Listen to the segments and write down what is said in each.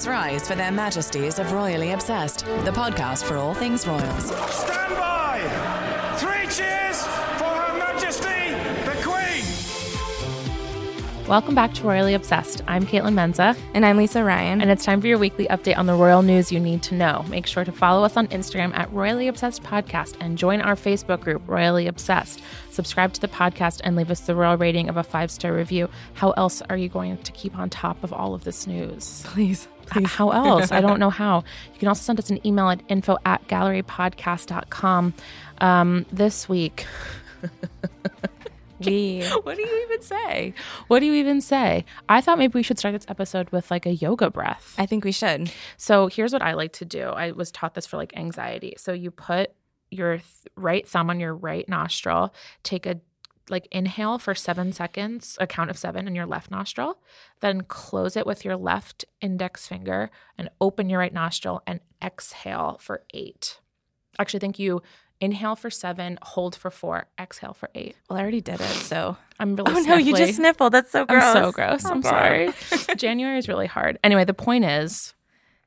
Please rise for their majesties of Royally Obsessed, the podcast for all things royals. Stand by! Three cheers for Her Majesty the Queen! Welcome back to Royally Obsessed. I'm Caitlin Menza. And I'm Lisa Ryan. And it's time for your weekly update on the royal news you need to know. Make sure to follow us on Instagram at Royally Obsessed Podcast and join our Facebook group, Royally Obsessed. Subscribe to the podcast and leave us the royal rating of a five star review. How else are you going to keep on top of all of this news? Please. Please. How else? I don't know how. You can also send us an email at info at gallerypodcast.com. Um, this week, we. what do you even say? What do you even say? I thought maybe we should start this episode with like a yoga breath. I think we should. So here's what I like to do. I was taught this for like anxiety. So you put your th- right thumb on your right nostril, take a like inhale for seven seconds, a count of seven in your left nostril, then close it with your left index finger and open your right nostril and exhale for eight. Actually, I think you inhale for seven, hold for four, exhale for eight. Well, I already did it, so I'm really. Oh no, you just sniffled. That's so gross. I'm so gross. Oh, I'm sorry. January is really hard. Anyway, the point is,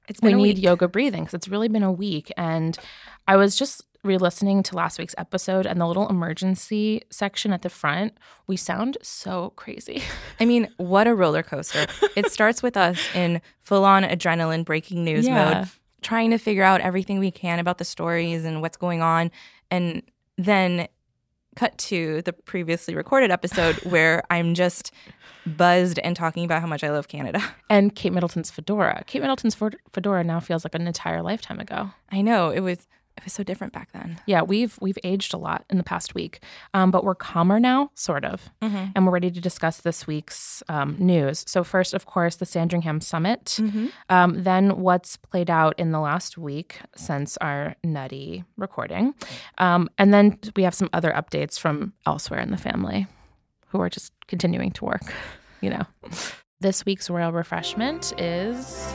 It's we need week. yoga breathing because it's really been a week. And I was just re-listening to last week's episode and the little emergency section at the front. We sound so crazy. I mean, what a roller coaster. it starts with us in full on adrenaline breaking news Yeah. mode, trying to figure out everything we can about the stories and what's going on. And then cut to the previously recorded episode where I'm just buzzed and talking about how much I love Canada. And Kate Middleton's fedora. Kate Middleton's fedora now feels like an entire lifetime ago. I know it was it was so different back then. Yeah, we've we've aged a lot in the past week, um, but we're calmer now, sort of, and we're ready to discuss this week's um, news. So first, of course, the Sandringham Summit. Um, then what's played out in the last week since our nutty recording, um, and then we have some other updates from elsewhere in the family, who are just continuing to work. You know, this week's royal refreshment is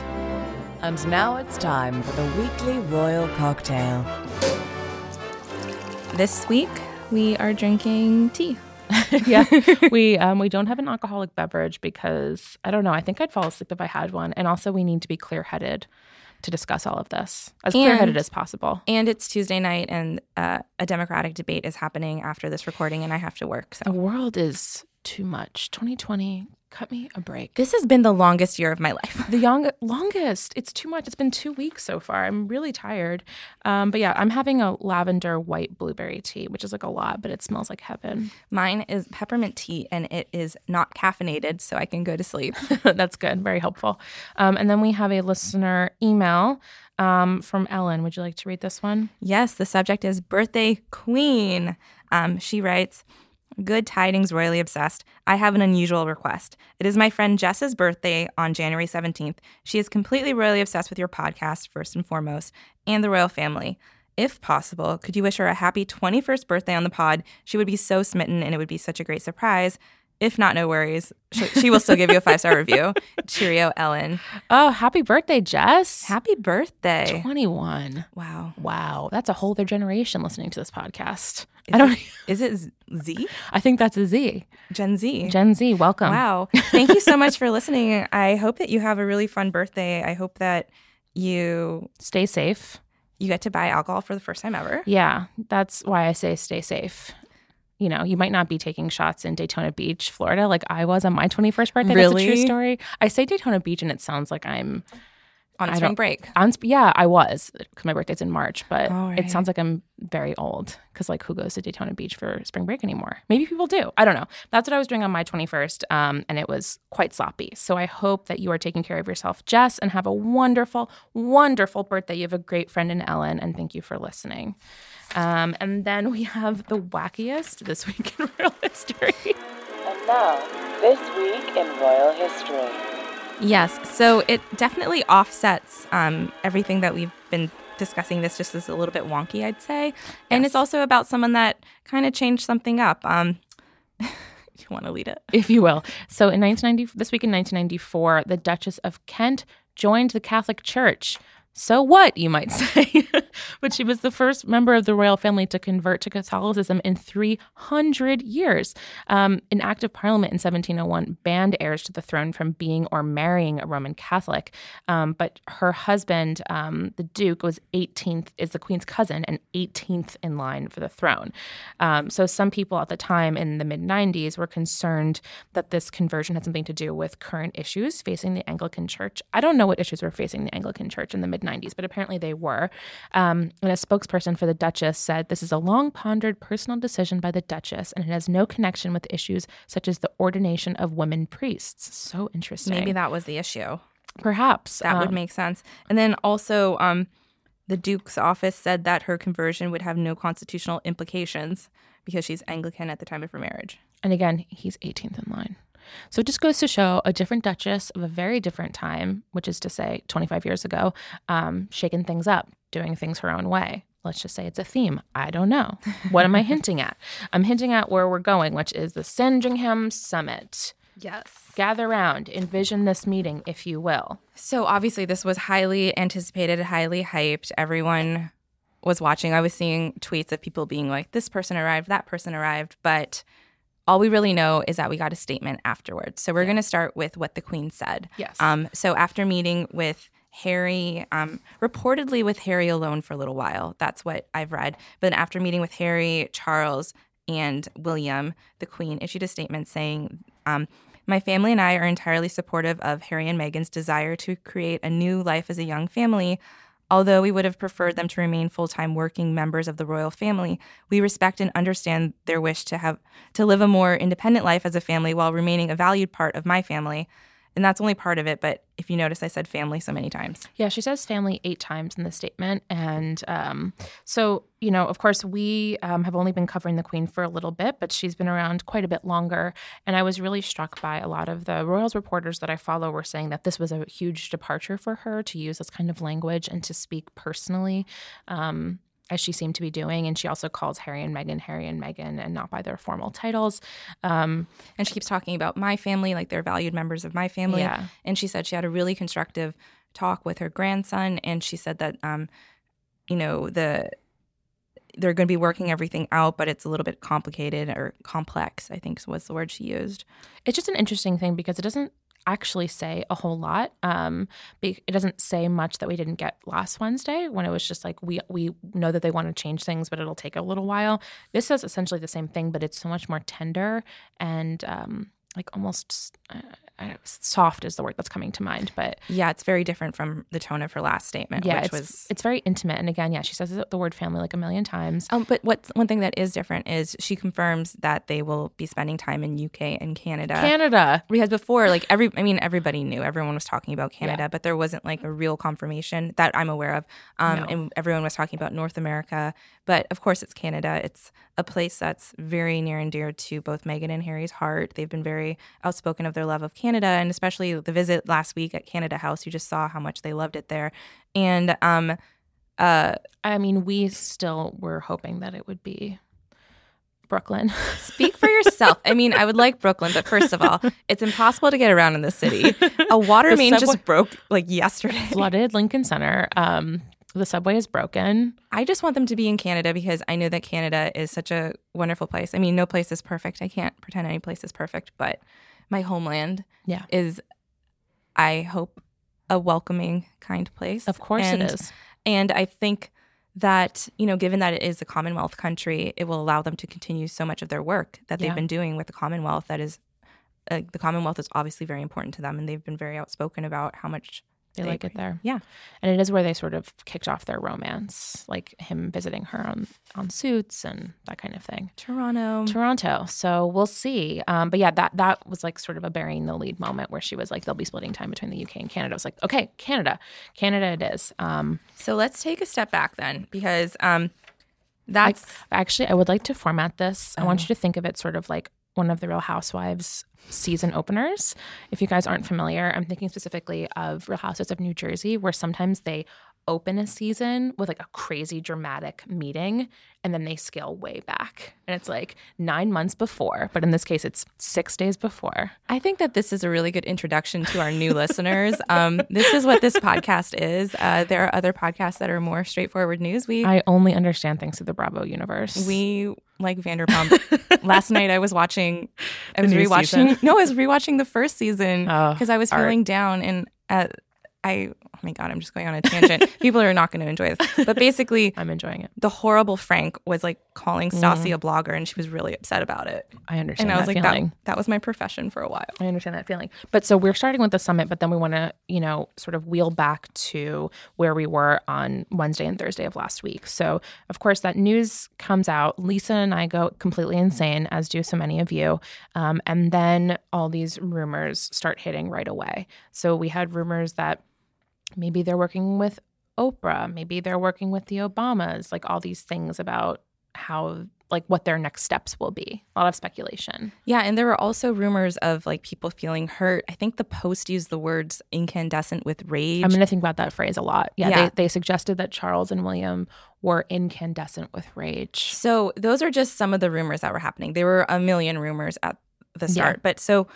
And now it's time for the weekly royal cocktail. This week we are drinking tea. yeah, we um, we don't have an alcoholic beverage because I don't know. I think I'd fall asleep if I had one, and also we need to be clear headed to discuss all of this as clear headed as possible. And it's Tuesday night, and uh, a Democratic debate is happening after this recording, and I have to work. So. The world is too much. 2020, cut me a break. this has been the longest year of my life. The young longest. It's too much. It's been two weeks so far. I'm really tired. Um, but yeah, I'm having a lavender white blueberry tea, which is like a lot, but it smells like heaven. Mine is peppermint tea, and it is not caffeinated, so I can go to sleep. That's good. Very helpful. Um, and then we have a listener email um, from Ellen. Would you like to read this one? yes, the subject is birthday queen. Um, she writes. Good tidings, royally obsessed. I have an unusual request. It is my friend Jess's birthday on January 17th. She is completely royally obsessed with your podcast, first and foremost, and the royal family. If possible, could you wish her a happy 21st birthday on the pod? She would be so smitten and it would be such a great surprise. If not, no worries. She, she will still give you a five star review. Cheerio, Ellen. Oh, happy birthday, Jess. Happy birthday. 21. Wow. Wow. That's a whole other generation listening to this podcast. Is I don't it- Is it Z? I think that's a Z. Gen Z. Gen Z, welcome. Wow. Thank you so much for listening. I hope that you have a really fun birthday. I hope that you Stay safe. you get to buy alcohol for the first time ever. Yeah, that's why I say stay safe. You know, you might not be taking shots in Daytona Beach, Florida, like I was on my 21st birthday. That's a true story. I say Daytona Beach and it sounds like I'm On spring break. on. sp- Yeah, I was because my birthday's in March, but Oh, it sounds like I'm very old because, like, who goes to Daytona Beach for spring break anymore? Maybe people do. I don't know. That's what I was doing on my 21st, um, and it was quite sloppy. So I hope that you are taking care of yourself, Jess, and have a wonderful, wonderful birthday. You have a great friend in Ellen, and thank you for listening. Um, and then we have the wackiest this week in royal history. And now, this week in royal history. Yes. So it definitely offsets um, everything that we've been discussing. This just is a little bit wonky, I'd say. And it's also about someone that kind of changed something up. Um, you want to lead it? if you will. So in 1990, this week in 1994, the Duchess of Kent joined the Catholic Church. So what, you might say? but she was the first member of the royal family to convert to Catholicism in 300 years. Um, an act of parliament in 1701 banned heirs to the throne from being or marrying a Roman Catholic. Um, but her husband, um, the Duke, was 18th, is the Queen's cousin, and 18th in line for the throne. Um, so some people at the time in the mid 90s were concerned that this conversion had something to do with current issues facing the Anglican Church. I don't know what issues were facing the Anglican Church in the mid 90s, but apparently they were. Um, and a spokesperson for the Duchess said this is a long pondered personal decision by the Duchess, and it has no connection with issues such as the ordination of women priests. So interesting. Maybe that was the issue. perhaps That would um, make sense. And then also, um, the Duke's office said that her conversion would have no constitutional implications because she's Anglican at the time of her marriage. And again, he's 18th in line. So it just goes to show a different Duchess of a very different time, which is to say 25 years ago, um, shaking things up, doing things her own way. Let's just say it's a theme. I don't know. What am I hinting at? I'm hinting at where we're going, which is the Sandringham Summit. Yes. Gather round, envision this meeting, if you will. So obviously, this was highly anticipated, highly hyped. Everyone was watching. I was seeing tweets of people being like, "This person arrived, that person arrived," but all we really know is that we got a statement afterwards. So we're going to start with what the Queen said. Yes. Um, so after meeting with Harry, um, reportedly with Harry alone for a little while. That's what I've read. But then after meeting with Harry, Charles, and William, the Queen issued a statement saying, um, My family and I are entirely supportive of Harry and Meghan's desire to create a new life as a young family. Although we would have preferred them to remain full-time working members of the royal family, we respect and understand their wish to have to live a more independent life as a family while remaining a valued part of my family. And that's only part of it, but if you notice I said family so many times. Yeah, she says family eight times in the statement. And um, so, you know, of course, we um, have only been covering the Queen for a little bit, but she's been around quite a bit longer. And I was really struck by a lot of the Royals reporters that I follow were saying that this was a huge departure for her to use this kind of language and to speak personally. Um, as she seemed to be doing. And she also calls Harry and Meghan Harry and Meghan and not by their formal titles. Um, And she keeps talking about my family, like they're valued members of my family. Yeah. And she said she had a really constructive talk with her grandson. And she said that, um, you know, the they're going to be working everything out, but it's a little bit complicated or complex, I think was the word she used. it's just an interesting thing because it doesn't actually say a whole lot. Um, it doesn't say much that we didn't get last Wednesday when it was just like we we know that they want to change things, but it'll take a little while. This says essentially the same thing, but it's so much more tender and um, like almost uh, soft is the word that's coming to mind. But Yeah, it's very different from the tone of her last statement, yeah, which it's was it's very intimate. And again, yeah, she says the word family like a million times. Um, but what's one thing that is different is she confirms that they will be spending time in UK and Canada. Canada. because before, like every, I mean, everybody knew, everyone was talking about Canada, but there wasn't like a real confirmation that I'm aware of. Um, No. And everyone was talking about North America, but of course, it's Canada. It's a place that's very near and dear to both Meghan and Harry's heart. They've been very outspoken of their love of Canada, and especially the visit last week at Canada House. You just saw how much they loved it there, and um, uh, I mean, we still were hoping that it would be Brooklyn. Speak for yourself. I mean, I would like Brooklyn, but first of all, it's impossible to get around in the city. A water The main just broke like yesterday. flooded Lincoln Center. Um, the subway is broken. I just want them to be in Canada because I know that Canada is such a wonderful place. I mean, no place is perfect. I can't pretend any place is perfect, but my homeland Yeah. is, I hope, a welcoming, kind place. Of course and, it is. And I think that, you know, given that it is a Commonwealth country, it will allow them to continue so much of their work that they've Yeah. been doing with the Commonwealth. That is, uh, the Commonwealth is obviously very important to them, and they've been very outspoken about how much They like it there. Yeah. And it is where they sort of kicked off their romance, like him visiting her on, on suits and that kind of thing. Toronto. Toronto. So we'll see. Um, but yeah, that that was like sort of a burying the lead moment where she was like, they'll be splitting time between the UK and Canada. I was like, okay, Canada. Canada it is. Um, So let's take a step back then, because um, that's Actually, I would like to format this. I want you to think of it sort of like one of the Real Housewives season openers. If you guys aren't familiar, I'm thinking specifically of Real Housewives of New Jersey, where sometimes they open a season with like a crazy dramatic meeting and then they scale way back. And it's like nine months before, but in this case, it's six days before. I think that this is a really good introduction to our new listeners. Um, this is what this podcast is. Uh, there are other podcasts that are more straightforward news. We I only understand things through the Bravo universe. we like Vanderpump. Last night I was watching. I was rewatching. season? No, I was rewatching the first season Oh, because I was art. feeling down and. Uh, I oh my god, I'm just going on a tangent. People are not going to enjoy this, but basically, I'm enjoying it. the horrible Frank was like calling Stassi a blogger, and she was really upset about it. I understand And I was that like, feeling. that, that was my profession for a while. I understand that feeling. But so we're starting with the summit, but then we want to, you know, sort of wheel back to where we were on Wednesday and Thursday of last week. So, of course, that news comes out. Lisa and I go completely insane, as do so many of you. Um, and then all these rumors start hitting right away. So we had rumors that maybe they're working with Oprah, maybe they're working with the Obamas, like all these things about how, like, what their next steps will be. A lot of speculation. Yeah, and there were also rumors of like people feeling hurt. I think the post used the words incandescent with rage. I'm going to think about that phrase a lot. Yeah, Yeah. They, they suggested that Charles and William were incandescent with rage. So those are just some of the rumors that were happening. There were a million rumors at the Yeah. start, but so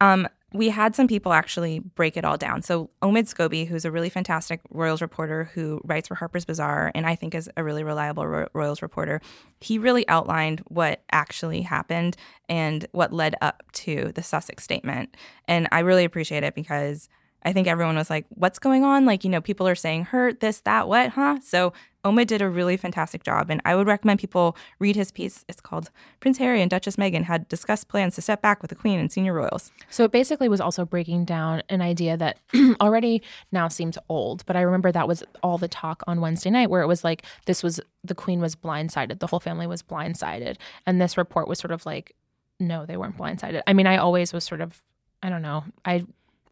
um, we had some people actually break it all down. So Omid Scobie, who's a really fantastic Royals reporter who writes for Harper's Bazaar and I think is a really reliable Ro- Royals reporter, he really outlined what actually happened and what led up to the Sussex statement. And I really appreciate it because I think everyone was like, what's going on? Like, you know, people are saying hurt, this, that, what, huh? So Omid did a really fantastic job. And I would recommend people read his piece. It's called Prince Harry and Duchess Meghan had discussed plans to step back with the Queen and senior royals. So it basically was also breaking down an idea that already now seems old, but I remember that was all the talk on Wednesday night where it was like this was the queen was blindsided, the whole family was blindsided. And this report was sort of like, no, they weren't blindsided. I mean, I always was sort of, I don't know, I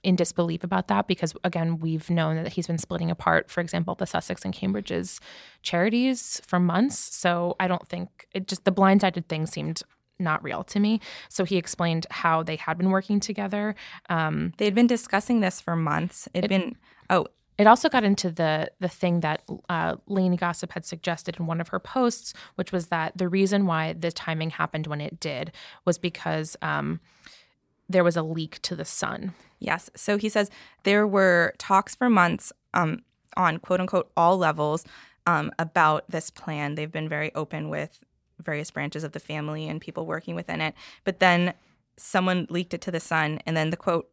in disbelief about that because again, we've known that he's been splitting apart, for example, the Sussex and Cambridge's charities for months. So I don't think it just the blindsided thing seemed not real to me. So he explained how they had been working together. Um, They'd been discussing this for months. It'd been, oh, it also got into the the thing that uh, Lainey Gossip had suggested in one of her posts, which was that the reason why the timing happened when it did was because um, there was a leak to the sun. Yes. So he says there were talks for months um, on quote unquote all levels um, about this plan. They've been very open with various branches of the family and people working within it. But then someone leaked it to the Sun, and then the quote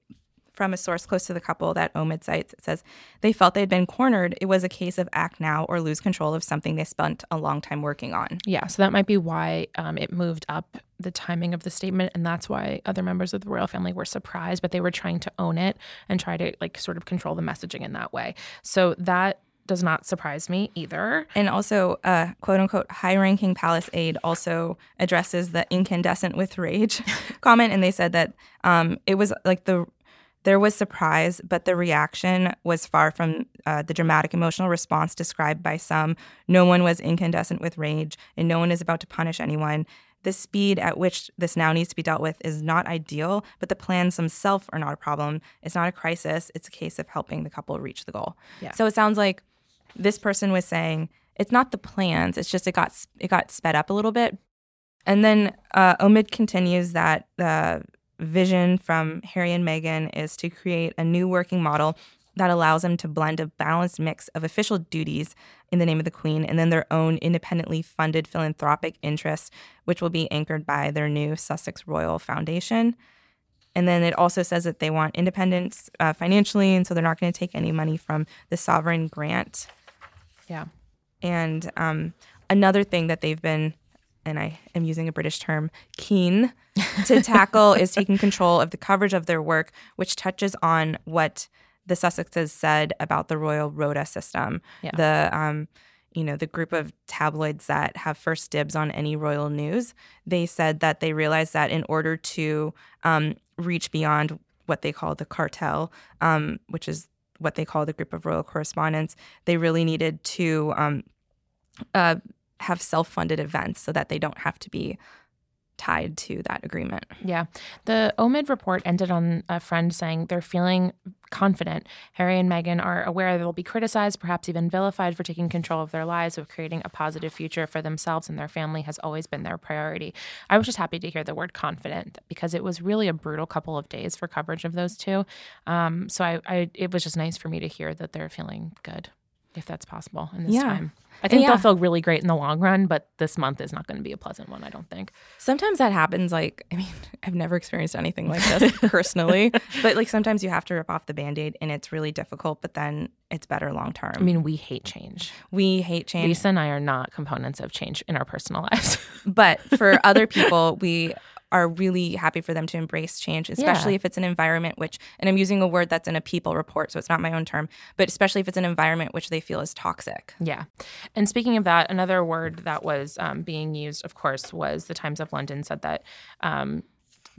from a source close to the couple that Omid cites it says they felt they'd been cornered. It was a case of act now or lose control of something they spent a long time working on. Yeah, so that might be why um, it moved up the timing of the statement, and that's why other members of the royal family were surprised, but they were trying to own it and try to like sort of control the messaging in that way. So that does not surprise me either. And also, uh, quote unquote, high ranking palace aide also addresses the incandescent with rage comment. And they said that um, it was like the, there was surprise, but the reaction was far from uh, the dramatic emotional response described by some. No one was incandescent with rage, and no one is about to punish anyone. The speed at which this now needs to be dealt with is not ideal, but the plans themselves are not a problem. It's not a crisis. It's a case of helping the couple reach the goal. Yeah. So it sounds like this person was saying it's not the plans it's just it got it got sped up a little bit and then uh, omid continues that the vision from harry and meghan is to create a new working model that allows them to blend a balanced mix of official duties in the name of the queen and then their own independently funded philanthropic interests which will be anchored by their new sussex royal foundation and then it also says that they want independence uh, financially and so they're not going to take any money from the sovereign grant Yeah. and um, another thing that they've been, and I am using a British term, keen to tackle is taking control of the coverage of their work, which touches on what the Sussexes said about the royal rota system. Yeah. The um, you know, the group of tabloids that have first dibs on any royal news, they said that they realized that in order to um, reach beyond what they call the cartel, um, which is what they call the group of royal correspondents, they really needed to um, uh, have self-funded events so that they don't have to be tied to that agreement. Yeah. The OMID report ended on a friend saying they're feeling confident. Harry and Meghan are aware they'll be criticized, perhaps even vilified for taking control of their lives, of creating a positive future for themselves and their family has always been their priority. I was just happy to hear the word confident because it was really a brutal couple of days for coverage of those two. Um, so I, I, it was just nice for me to hear that they're feeling good, if that's possible in this Yeah. time. I think Yeah. they'll feel really great in the long run, but this month is not going to be a pleasant one, I don't think. Sometimes that happens. Like, I mean, I've never experienced anything like this personally, but like sometimes you have to rip off the band aid and it's really difficult, but then it's better long term. I mean, we hate change. we hate change. Lisa and I are not components of change in our personal lives. But for other people, we are really happy for them to embrace change, especially Yeah. if it's an environment which, and I'm using a word that's in a people report, so it's not my own term, but especially if it's an environment which they feel is toxic. yeah. And speaking of that, another word that was um, being used, of course, was the Times of London said that. Um,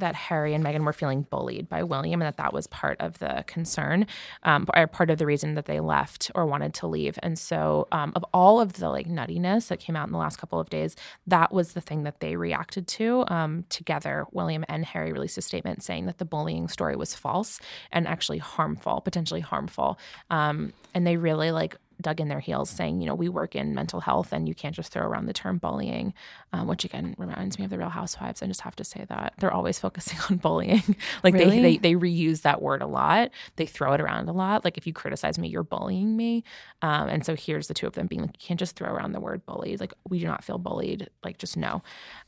that Harry and Meghan were feeling bullied by William, and that that was part of the concern, um, or part of the reason that they left or wanted to leave. And so, um, of all of the like nuttiness that came out in the last couple of days, that was the thing that they reacted to. Um, together, William and Harry released a statement saying that the bullying story was false and actually harmful, potentially harmful. Um, and they really like dug in their heels saying, you know, we work in mental health and you can't just throw around the term bullying, um, which again reminds me of the Real Housewives. I just have to say that they're always focusing on bullying. like Really? they, they they reuse that word a lot. They throw it around a lot. Like if you criticize me, you're bullying me. Um, and so here's the two of them being like, you can't just throw around the word bullied. Like we do not feel bullied. Like just no.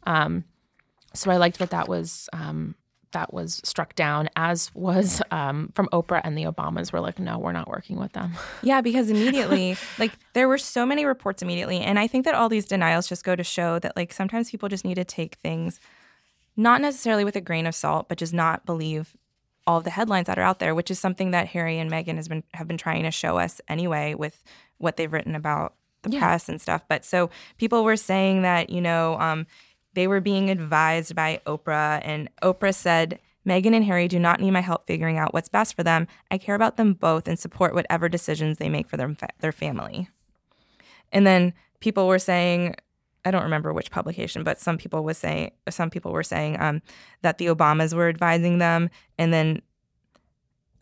Um, so I liked that that was um, that was struck down, as was um, from Oprah and the Obamas were like, no, we're not working with them. Yeah, because immediately, like, there were so many reports immediately. And I think that all these denials just go to show that, like, sometimes people just need to take things not necessarily with a grain of salt, but just not believe all of the headlines that are out there, which is something that Harry and Meghan has been have been trying to show us anyway with what they've written about the Yeah. press and stuff. But so people were saying that, you know, um, they were being advised by Oprah, and Oprah said, Meghan and Harry do not need my help figuring out what's best for them. I care about them both and support whatever decisions they make for their, their family. And then people were saying, I don't remember which publication, but some people was saying some people were saying um, that the Obamas were advising them, and then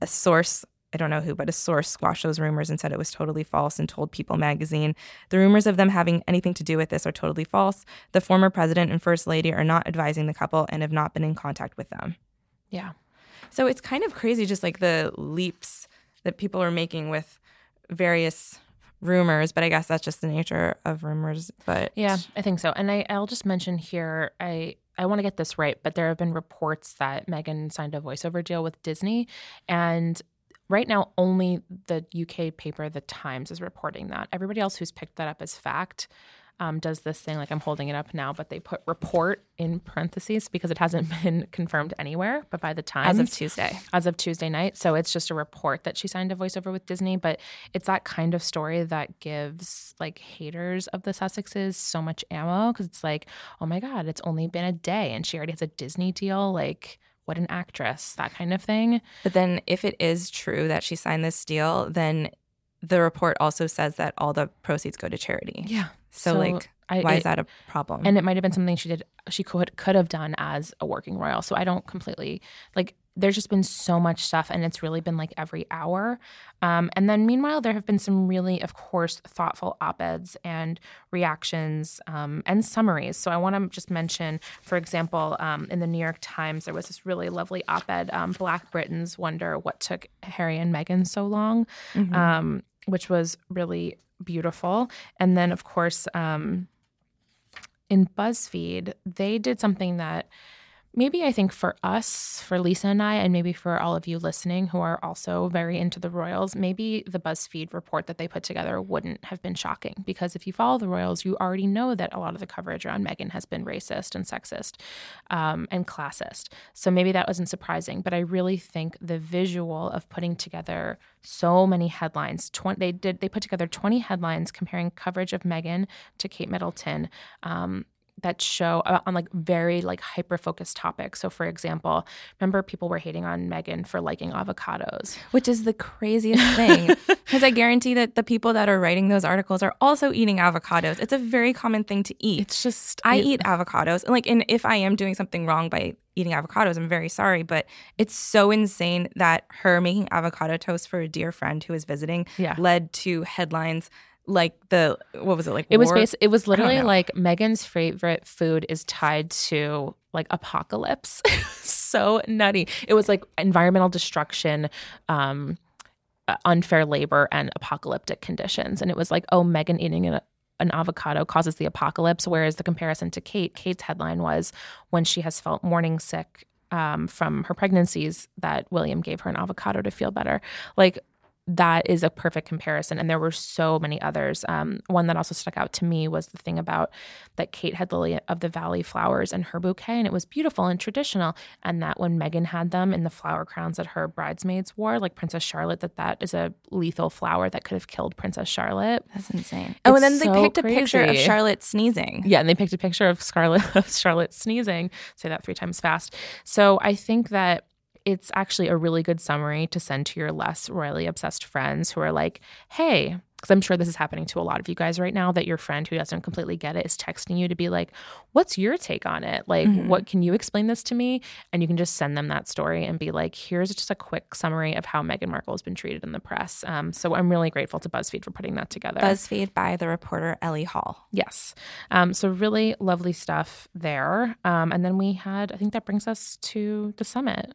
a source I don't know who, but a source squashed those rumors and said it was totally false and told People magazine the rumors of them having anything to do with this are totally false. The former president and first lady are not advising the couple and have not been in contact with them. Yeah. So it's kind of crazy, just like the leaps that people are making with various rumors. But I guess that's just the nature of rumors. But Yeah, I think so. And I, I'll just mention here, I I want to get this right, but there have been reports that Meghan signed a voiceover deal with Disney, and right now only the UK paper The Times is reporting that. Everybody else who's picked that up as fact. Um, does this thing like I'm holding it up now, but they put report in parentheses because it hasn't been confirmed anywhere. But by the time as of Tuesday. as of Tuesday night. So it's just a report that she signed a voiceover with Disney, but it's that kind of story that gives like haters of the Sussexes so much ammo because it's like, oh my God, it's only been a day and she already has a Disney deal. Like, what an actress, that kind of thing. But then, if it is true that she signed this deal, then the report also says that all the proceeds go to charity. Yeah. So, like, I, why it- is that a problem? And it might have been something she did, she could could have done as a working royal. So I don't completely like. There's just been so much stuff, and it's really been like every hour. Um, and then meanwhile, there have been some really, of course, thoughtful op eds and reactions um, and summaries. So I want to just mention, for example, um, in the New York Times, there was this really lovely op ed. Um, Black Britons wonder what took Harry and Meghan so long, um, which was really beautiful. And then, of course, um, in BuzzFeed, they did something that maybe I think for us, for Lisa and I, and maybe for all of you listening who are also very into the Royals, maybe the BuzzFeed report that they put together wouldn't have been shocking because if you follow the Royals, you already know that a lot of the coverage around Meghan has been racist and sexist um, and classist. So maybe that wasn't surprising, but I really think the visual of putting together so many headlines, 20, they did they put together 20 headlines comparing coverage of Meghan to Kate Middleton. Um, that show uh, on like very like hyper focused topics. So, for example, remember people were hating on Meghan for liking avocados, which is the craziest thing because I guarantee that the people that are writing those articles are also eating avocados. It's a very common thing to eat. It's just I it, eat avocados, and like, and if I am doing something wrong by eating avocados, I'm very sorry, but it's so insane that her making avocado toast for a dear friend who was visiting yeah. led to headlines like the what was it like? It war? was basi- it was literally like Meghan's favorite food is tied to like apocalypse. so nutty. It was like environmental destruction, um, uh, unfair labor, and apocalyptic conditions. And it was like, oh, Megan eating an, an avocado causes the apocalypse. Whereas the comparison to Kate, Kate's headline was when she has felt morning sick um, from her pregnancies that William gave her an avocado to feel better. Like that is a perfect comparison. And there were so many others. Um, one that also stuck out to me was the thing about that Kate had Lily of the Valley flowers in her bouquet, and it was beautiful and traditional. And that when Meghan had them in the flower crowns that her bridesmaids wore, like Princess Charlotte, that that is a lethal flower that could have killed Princess Charlotte. That's insane. oh, and then they so picked a picture of Charlotte sneezing. Yeah, and they picked a picture of Scarlet of Charlotte sneezing. Say that three times fast. So I think that it's actually a really good summary to send to your less royally obsessed friends who are like, hey, because I'm sure this is happening to a lot of you guys right now that your friend who doesn't completely get it is texting you to be like, what's your take on it? Like, mm-hmm. what can you explain this to me? And you can just send them that story and be like, here's just a quick summary of how Meghan Markle has been treated in the press. Um, so I'm really grateful to BuzzFeed for putting that together. BuzzFeed by the reporter Ellie Hall. Yes. Um, so really lovely stuff there. Um, and then we had, I think that brings us to the summit.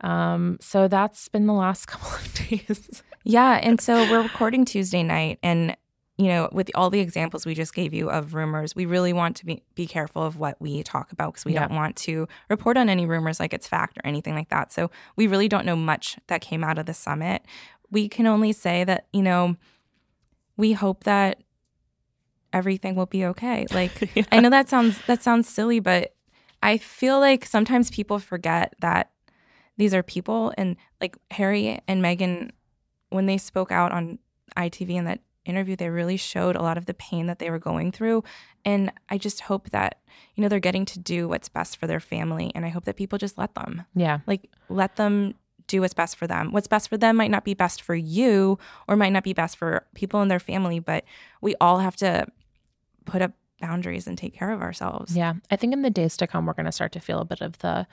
Um, so that's been the last couple of days. yeah. And so we're recording Tuesday night. And, you know, with all the examples we just gave you of rumors, we really want to be, be careful of what we talk about because we yeah. don't want to report on any rumors like it's fact or anything like that. So we really don't know much that came out of the summit. We can only say that, you know, we hope that everything will be okay. Like yeah. I know that sounds that sounds silly, but I feel like sometimes people forget that these are people and like Harry and Meghan when they spoke out on ITV in that interview they really showed a lot of the pain that they were going through and I just hope that you know they're getting to do what's best for their family and I hope that people just let them. Yeah. Like let them do what's best for them. What's best for them might not be best for you or might not be best for people in their family, but we all have to put up boundaries and take care of ourselves. Yeah. I think in the days to come we're going to start to feel a bit of the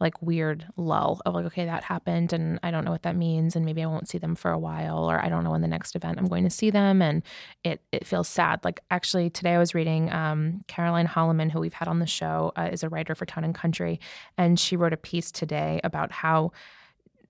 like weird lull of like, okay, that happened and I don't know what that means and maybe I won't see them for a while or I don't know when the next event I'm going to see them and it it feels sad. Like actually today I was reading um, Caroline Hallemann, who we've had on the show, uh, is a writer for Town and Country, and she wrote a piece today about how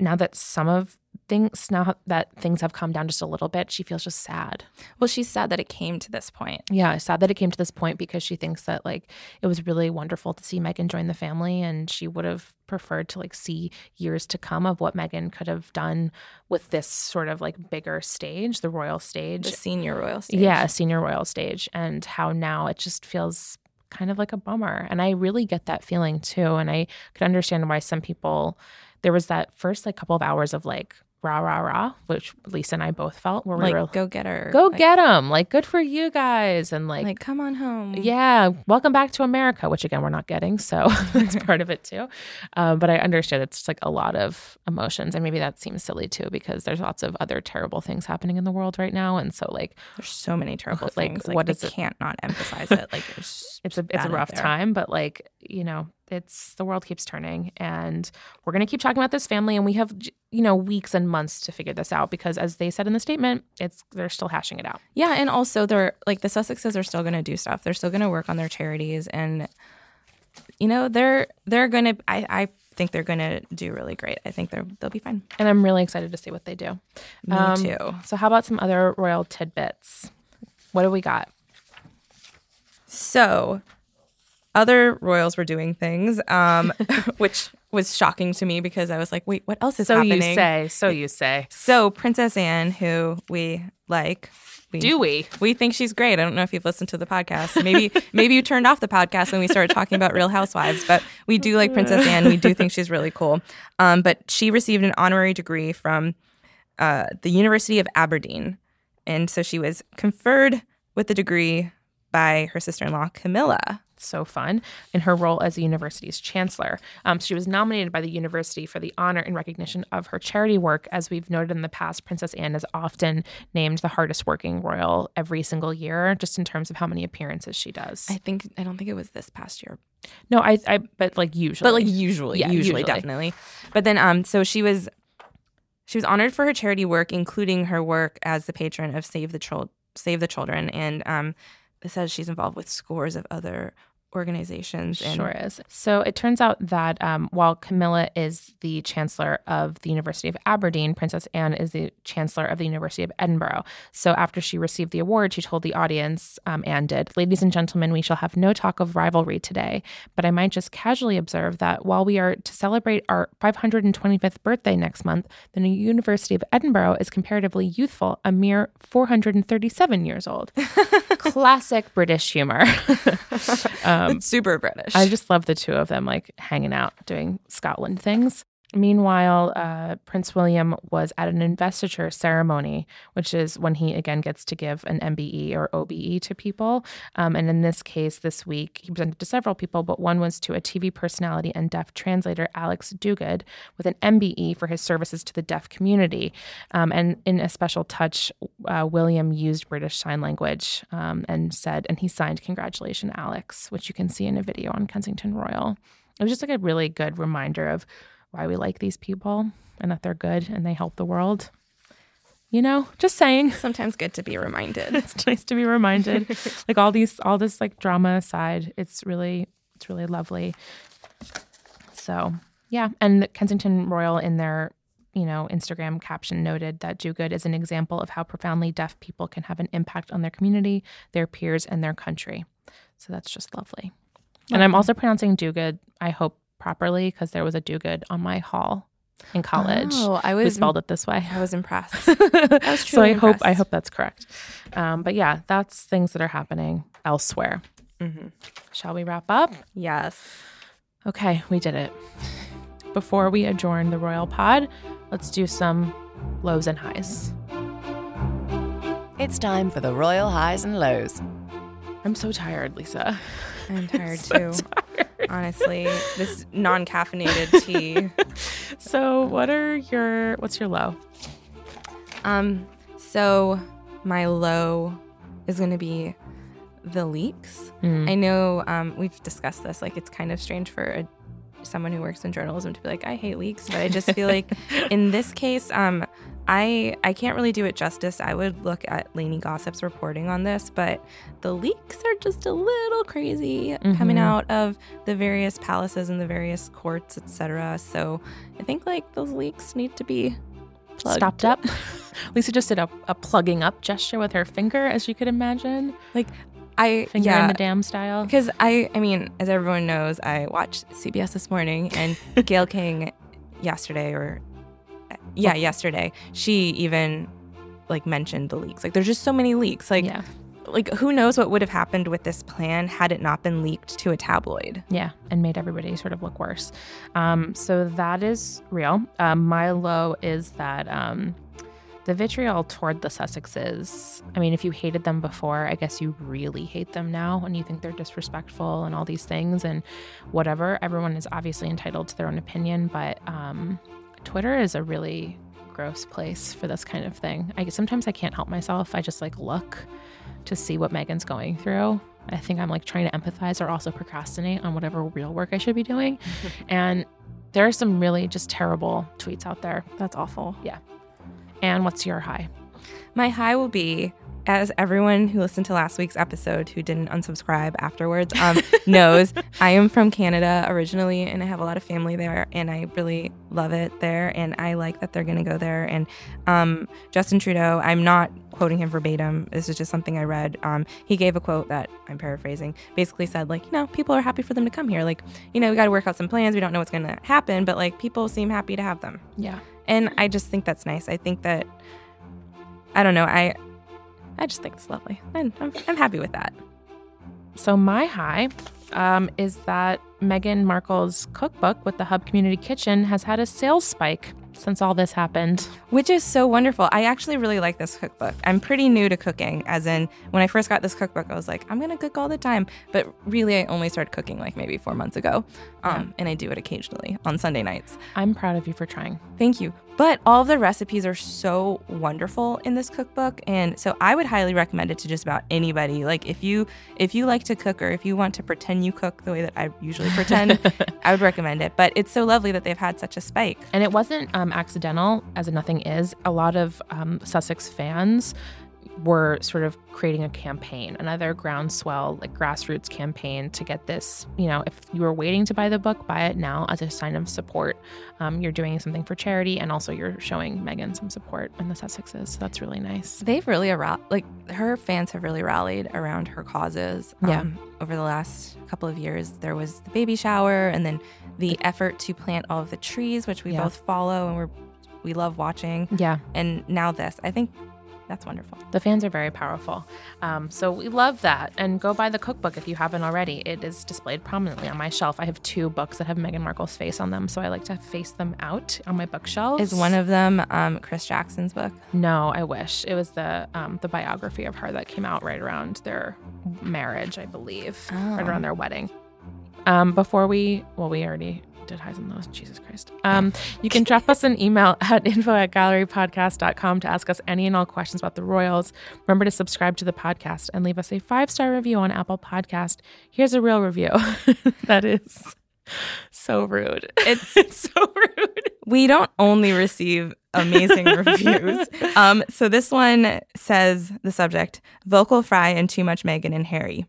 now that some of things now that things have calmed down just a little bit, she feels just sad. Well, she's sad that it came to this point. Yeah, sad that it came to this point because she thinks that like it was really wonderful to see meghan join the family and she would have preferred to like see years to come of what meghan could have done with this sort of like bigger stage, the royal stage. The senior royal stage. Yeah, senior royal stage. And how now it just feels kind of like a bummer. And I really get that feeling too. And I could understand why some people there was that first like couple of hours of like rah rah rah, which Lisa and I both felt where like, we were like, go get her, go like, get them, like good for you guys, and like like come on home, yeah, welcome back to America, which again we're not getting, so that's part of it too. Um, but I understand it's like a lot of emotions, and maybe that seems silly too because there's lots of other terrible things happening in the world right now, and so like there's so many terrible like, things. Like, what is it? Can't not emphasize it. Like it's a it's a rough time, but like you know it's the world keeps turning and we're going to keep talking about this family and we have you know weeks and months to figure this out because as they said in the statement it's they're still hashing it out. Yeah and also they're like the sussexes are still going to do stuff. They're still going to work on their charities and you know they're they're going to i i think they're going to do really great. I think they're they'll be fine. And i'm really excited to see what they do. Me um, too. so how about some other royal tidbits? What do we got? So other royals were doing things, um, which was shocking to me because I was like, wait, what else is so happening? So you say. So you say. So Princess Anne, who we like. We, Do we? We think she's great. I don't know if you've listened to the podcast. Maybe maybe you turned off the podcast when we started talking about Real Housewives, but we do like Princess Anne. We do think she's really cool. Um, but she received an honorary degree from uh, the University of Aberdeen, and so she was conferred with the degree by her sister-in-law Camilla. So fun, in her role as the university's chancellor. Um, she was nominated by the university for the honor in recognition of her charity work. As we've noted in the past, Princess Anne is often named the hardest working royal every single year, just in terms of how many appearances she does. I think I don't think it was this past year, no, I, I, but like usually, but like usually, Yeah, usually, usually. definitely. But then, um, so she was, she was honored for her charity work, including her work as the patron of Save the Child, Save the Children, and um, it says she's involved with scores of other organizations. And Sure is. So it turns out that um, while Camilla is the chancellor of the University of Aberdeen, Princess Anne is the chancellor of the University of Edinburgh. So after she received the award, she told the audience, um, Anne did, Ladies and gentlemen, we shall have no talk of rivalry today, but I might just casually observe that while we are to celebrate our 525th birthday next month, the University of Edinburgh is comparatively youthful, a mere 437 years old. Classic British humor. um, Um, it's super British. I just love the two of them like hanging out doing Scotland things. Meanwhile, uh, Prince William was at an investiture ceremony, which is when he again gets to give an MBE or OBE to people. Um, and in this case, this week, he presented to several people, but one was to a TV personality and deaf translator, Alex Duguid, with an MBE for his services to the deaf community. Um, and in a special touch, uh, William used British Sign Language um, and said, and he signed, Congratulations, Alex, which you can see in a video on Kensington Royal. It was just like a really good reminder of why we like these people and that they're good and they help the world. You know, just saying. Sometimes good to be reminded. It's nice to be reminded. like all these, all this like drama aside, it's really, it's really lovely. So yeah, and the Kensington Royal in their, you know, Instagram caption noted that Duguid is an example of how profoundly deaf people can have an impact on their community, their peers, and their country. So that's just lovely. And I'm also pronouncing Duguid, I hope properly, because there was a Duguid on my hall in college. Oh, I who was spelled it this way. I was impressed. so I truly hope I impressed. hope that's correct. Um, but yeah, that's things that are happening elsewhere. Mhm. Shall we wrap up? Yes. Okay, we did it. Before we adjourn the royal pod, let's do some lows and highs. It's time for the royal highs and lows. I'm so tired, Lisa. I'm tired So too. Honestly, this non-caffeinated tea. So, what are your what's your low? Um, so my low is going to be the leaks. Mm. I know um, we've discussed this. Like, it's kind of strange for a, someone who works in journalism to be like, "I hate leaks," but I just feel like in this case, um, I I can't really do it justice. I would look at Lainey Gossip's reporting on this, but the leaks are just a little crazy coming Mhm. out of the various palaces and the various courts, etc. So I think like those leaks need to be plugged. Stopped up. Lisa just did a, a plugging up gesture with her finger, as you could imagine. Like I Finger yeah. in the dam style. Because I, I mean, as everyone knows, I watched CBS this morning, and Gayle King yesterday, or yeah, yesterday, she even like mentioned the leaks. Like, there's just so many leaks. Like, yeah. like who knows what would have happened with this plan had it not been leaked to a tabloid? Yeah, and made everybody sort of look worse. Um, so that is real. Um, my low is that um, the vitriol toward the Sussexes. I mean, if you hated them before, I guess you really hate them now, and you think they're disrespectful and all these things and whatever. Everyone is obviously entitled to their own opinion, but um, Twitter is a really gross place for this kind of thing. I sometimes I can't help myself. I just like look to see what Meghan's going through. I think I'm like trying to empathize or also procrastinate on whatever real work I should be doing. and there are some really just terrible tweets out there. That's awful. Yeah. And what's your high? My high will be, as everyone who listened to last week's episode who didn't unsubscribe afterwards um, knows, I am from Canada originally and I have a lot of family there and I really love it there and I like that they're going to go there. And um, Justin Trudeau, I'm not quoting him verbatim. This is just something I read. Um, he gave a quote that I'm paraphrasing, basically said, like, you know, people are happy for them to come here. Like, you know, we got to work out some plans. We don't know what's going to happen, but like people seem happy to have them. Yeah. And I just think that's nice. I think that I don't know. I I just think it's lovely. And I'm, I'm happy with that. So my high um, is that Meghan Markle's cookbook with the Hubb Community Kitchen has had a sales spike since all this happened. Which is so wonderful. I actually really like this cookbook. I'm pretty new to cooking, as in, when I first got this cookbook, I was like, I'm going to cook all the time. But really, I only started cooking like maybe four months ago. Um, And I do it occasionally on Sunday nights. I'm proud of you for trying. Thank you. But all of the recipes are so wonderful in this cookbook and so I would highly recommend it to just about anybody. Like if you if you like to cook or if you want to pretend you cook the way that I usually pretend, I would recommend it. But it's so lovely that they've had such a spike. And it wasn't um, accidental, as nothing is. A lot of um, Sussex fans were sort of creating a campaign, another groundswell, like grassroots campaign to get this. You know, if you were waiting to buy the book, buy it now as a sign of support. Um, you're doing something for charity, and also you're showing Meghan some support in the Sussexes. So that's really nice. They've really like her fans have really rallied around her causes. Yeah. Um, over the last couple of years, there was the baby shower, and then the effort to plant all of the trees, which we Yeah. both follow and we're we love watching. Yeah. And now this, I think that's wonderful. The fans are very powerful. Um, so we love that. And go buy the cookbook if you haven't already. It is displayed prominently on my shelf. I have two books that have Meghan Markle's face on them. So I like to face them out on my bookshelf. Is one of them um, Chris Jackson's book? No, I wish. It was the um, the biography of her that came out right around their marriage, I believe. Right Oh. around their wedding. Um, before we, well, we already did highs and lows. Jesus Christ. Um, you can drop us an email at info at gallerypodcast.com to ask us any and all questions about the Royals. Remember to subscribe to the podcast and leave us a five star review on Apple Podcast. Here's a real review. that is so rude. It's It's so rude. we don't only receive amazing reviews. Um, so this one says the subject: vocal fry and too much Meghan and Harry.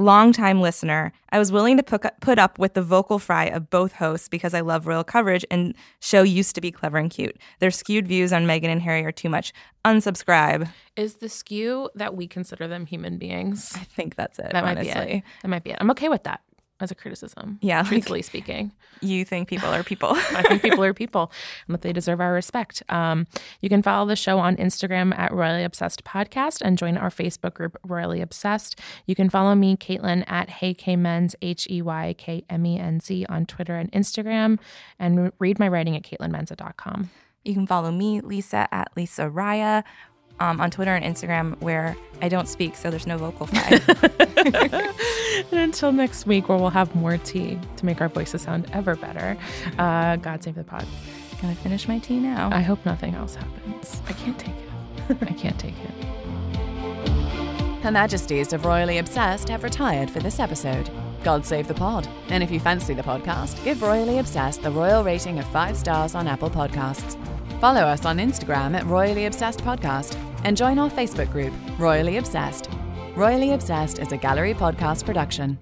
Longtime listener, I was willing to put, put up with the vocal fry of both hosts because I love royal coverage and show used to be clever and cute. Their skewed views on Meghan and Harry are too much. Unsubscribe. Is the skew that we consider them human beings? I think that's it. That honestly. might be it. That might be it. I'm okay with that as a criticism. Yeah, like- speaking, You think people are people. I think people are people, and that they deserve our respect. Um, you can follow the show on Instagram at Royally Obsessed Podcast and join our Facebook group Royally Obsessed. You can follow me, Caitlin, at Hey K Men's H E Y K M E N Z on Twitter and Instagram, and re- read my writing at CaitlinMenza.com. You can follow me, Lisa, at Lisa Raya um, on Twitter and Instagram, where I don't speak, so there's no vocal fry. and until next week, where we'll have more tea to make our voices sound ever better. Uh, God save the pod. Gonna finish my tea now. I hope nothing else happens. I can't take it. I can't take it. Her Majesties of Royally Obsessed have retired for this episode. God save the pod. And if you fancy the podcast, give Royally Obsessed the royal rating of five stars on Apple Podcasts. Follow us on Instagram at Royally Obsessed Podcast and join our Facebook group, Royally Obsessed. Royally Obsessed is a gallery podcast production.